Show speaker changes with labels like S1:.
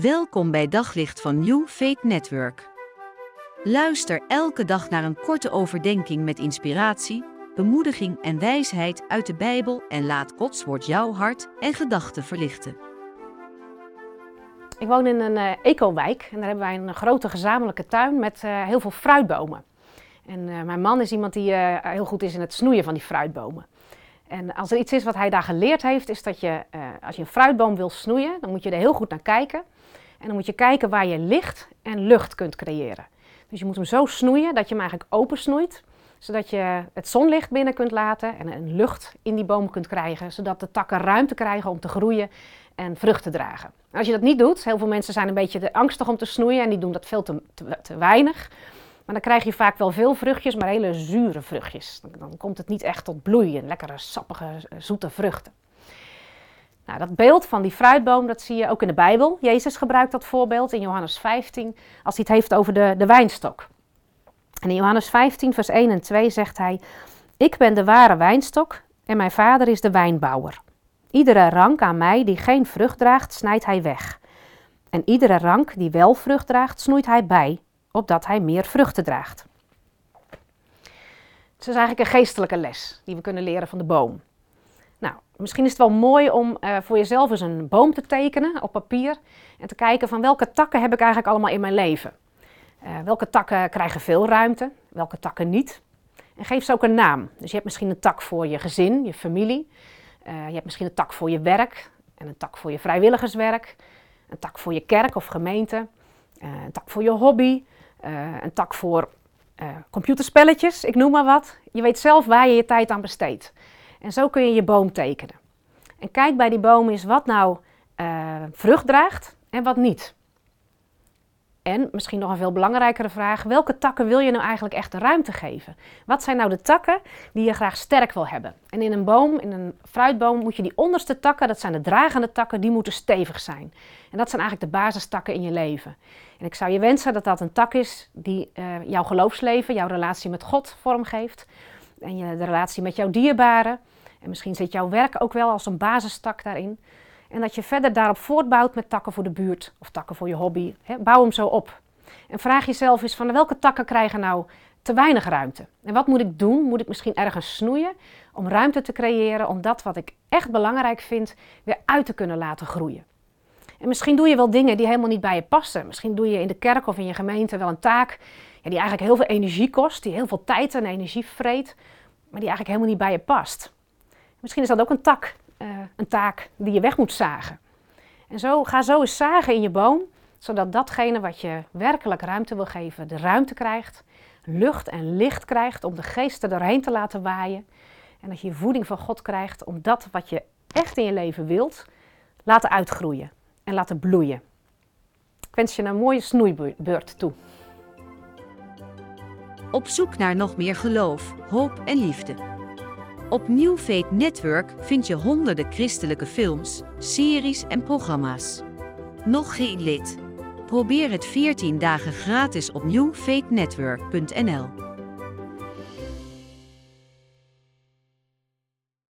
S1: Welkom bij Daglicht van New Faith Network. Luister elke dag naar een korte overdenking met inspiratie, bemoediging en wijsheid uit de Bijbel en laat Gods woord jouw hart en gedachten verlichten.
S2: Ik woon in een uh, ecowijk en daar hebben wij een grote gezamenlijke tuin met uh, heel veel fruitbomen. En uh, mijn man is iemand die heel goed is in het snoeien van die fruitbomen. En als er iets is wat hij daar geleerd heeft, is dat je, als je een fruitboom wil snoeien, dan moet je er heel goed naar kijken. En dan moet je kijken waar je licht en lucht kunt creëren. Dus je moet hem zo snoeien dat je hem eigenlijk open snoeit, zodat je het zonlicht binnen kunt laten en een lucht in die boom kunt krijgen, zodat de takken ruimte krijgen om te groeien en vrucht te dragen. Als je dat niet doet, heel veel mensen zijn een beetje angstig om te snoeien en die doen dat veel te, te weinig. Maar dan krijg je vaak wel veel vruchtjes, maar hele zure vruchtjes. Dan, komt het niet echt tot bloeien, lekkere, sappige, zoete vruchten. Nou, dat beeld van die fruitboom, dat zie je ook in de Bijbel. Jezus gebruikt dat voorbeeld in Johannes 15, als hij het heeft over de, de wijnstok. En in Johannes 15, vers 1 en 2 zegt hij: Ik ben de ware wijnstok en mijn vader is de wijnbouwer. Iedere rank aan mij die geen vrucht draagt, snijdt hij weg. En iedere rank die wel vrucht draagt, snoeit hij bij, opdat hij meer vruchten draagt. Het is eigenlijk een geestelijke les die we kunnen leren van de boom. Nou, misschien is het wel mooi om uh, voor jezelf eens een boom te tekenen op papier en te kijken van welke takken heb ik eigenlijk allemaal in mijn leven. Uh, welke takken krijgen veel ruimte, welke takken niet. En geef ze ook een naam. Dus je hebt misschien een tak voor je gezin, je familie. Uh, je hebt misschien een tak voor je werk en een tak voor je vrijwilligerswerk. Een tak voor je kerk of gemeente. een tak voor je hobby. Een tak voor computerspelletjes, ik noem maar wat. Je weet zelf waar je je tijd aan besteedt. En zo kun je je boom tekenen. En kijk bij die boom eens wat nou uh, vrucht draagt en wat niet. En misschien nog een veel belangrijkere vraag: welke takken wil je nou eigenlijk echt de ruimte geven? Wat zijn nou de takken die je graag sterk wil hebben? En in een boom, in een fruitboom, moet je die onderste takken, dat zijn de dragende takken, die moeten stevig zijn. En dat zijn eigenlijk de basistakken in je leven. En ik zou je wensen dat dat een tak is die uh, jouw geloofsleven, jouw relatie met God vormgeeft. En je, de relatie met jouw dierbaren. En misschien zit jouw werk ook wel als een basistak daarin. En dat je verder daarop voortbouwt met takken voor de buurt of takken voor je hobby. bouw hem zo op. En vraag jezelf eens van welke takken krijgen nou te weinig ruimte? En wat moet ik doen? Moet ik misschien ergens snoeien om ruimte te creëren om dat wat ik echt belangrijk vind weer uit te kunnen laten groeien? En misschien doe je wel dingen die helemaal niet bij je passen. Misschien doe je in de kerk of in je gemeente wel een taak ja, die eigenlijk heel veel energie kost, die heel veel tijd en energie vreet, maar die eigenlijk helemaal niet bij je past. Misschien is dat ook een tak, uh, een taak die je weg moet zagen. En zo, ga zo eens zagen in je boom, zodat datgene wat je werkelijk ruimte wil geven, de ruimte krijgt, lucht en licht krijgt om de geest er doorheen te laten waaien. En dat je voeding van God krijgt om dat wat je echt in je leven wilt, laten uitgroeien en laten bloeien. Ik wens je een mooie snoeibeurt toe.
S1: Op zoek naar nog meer geloof, hoop en liefde. Op New Faith Network vind je honderden christelijke films, series en programma's. Nog geen lid? Probeer het 14 dagen gratis op newfaithnetwork.nl.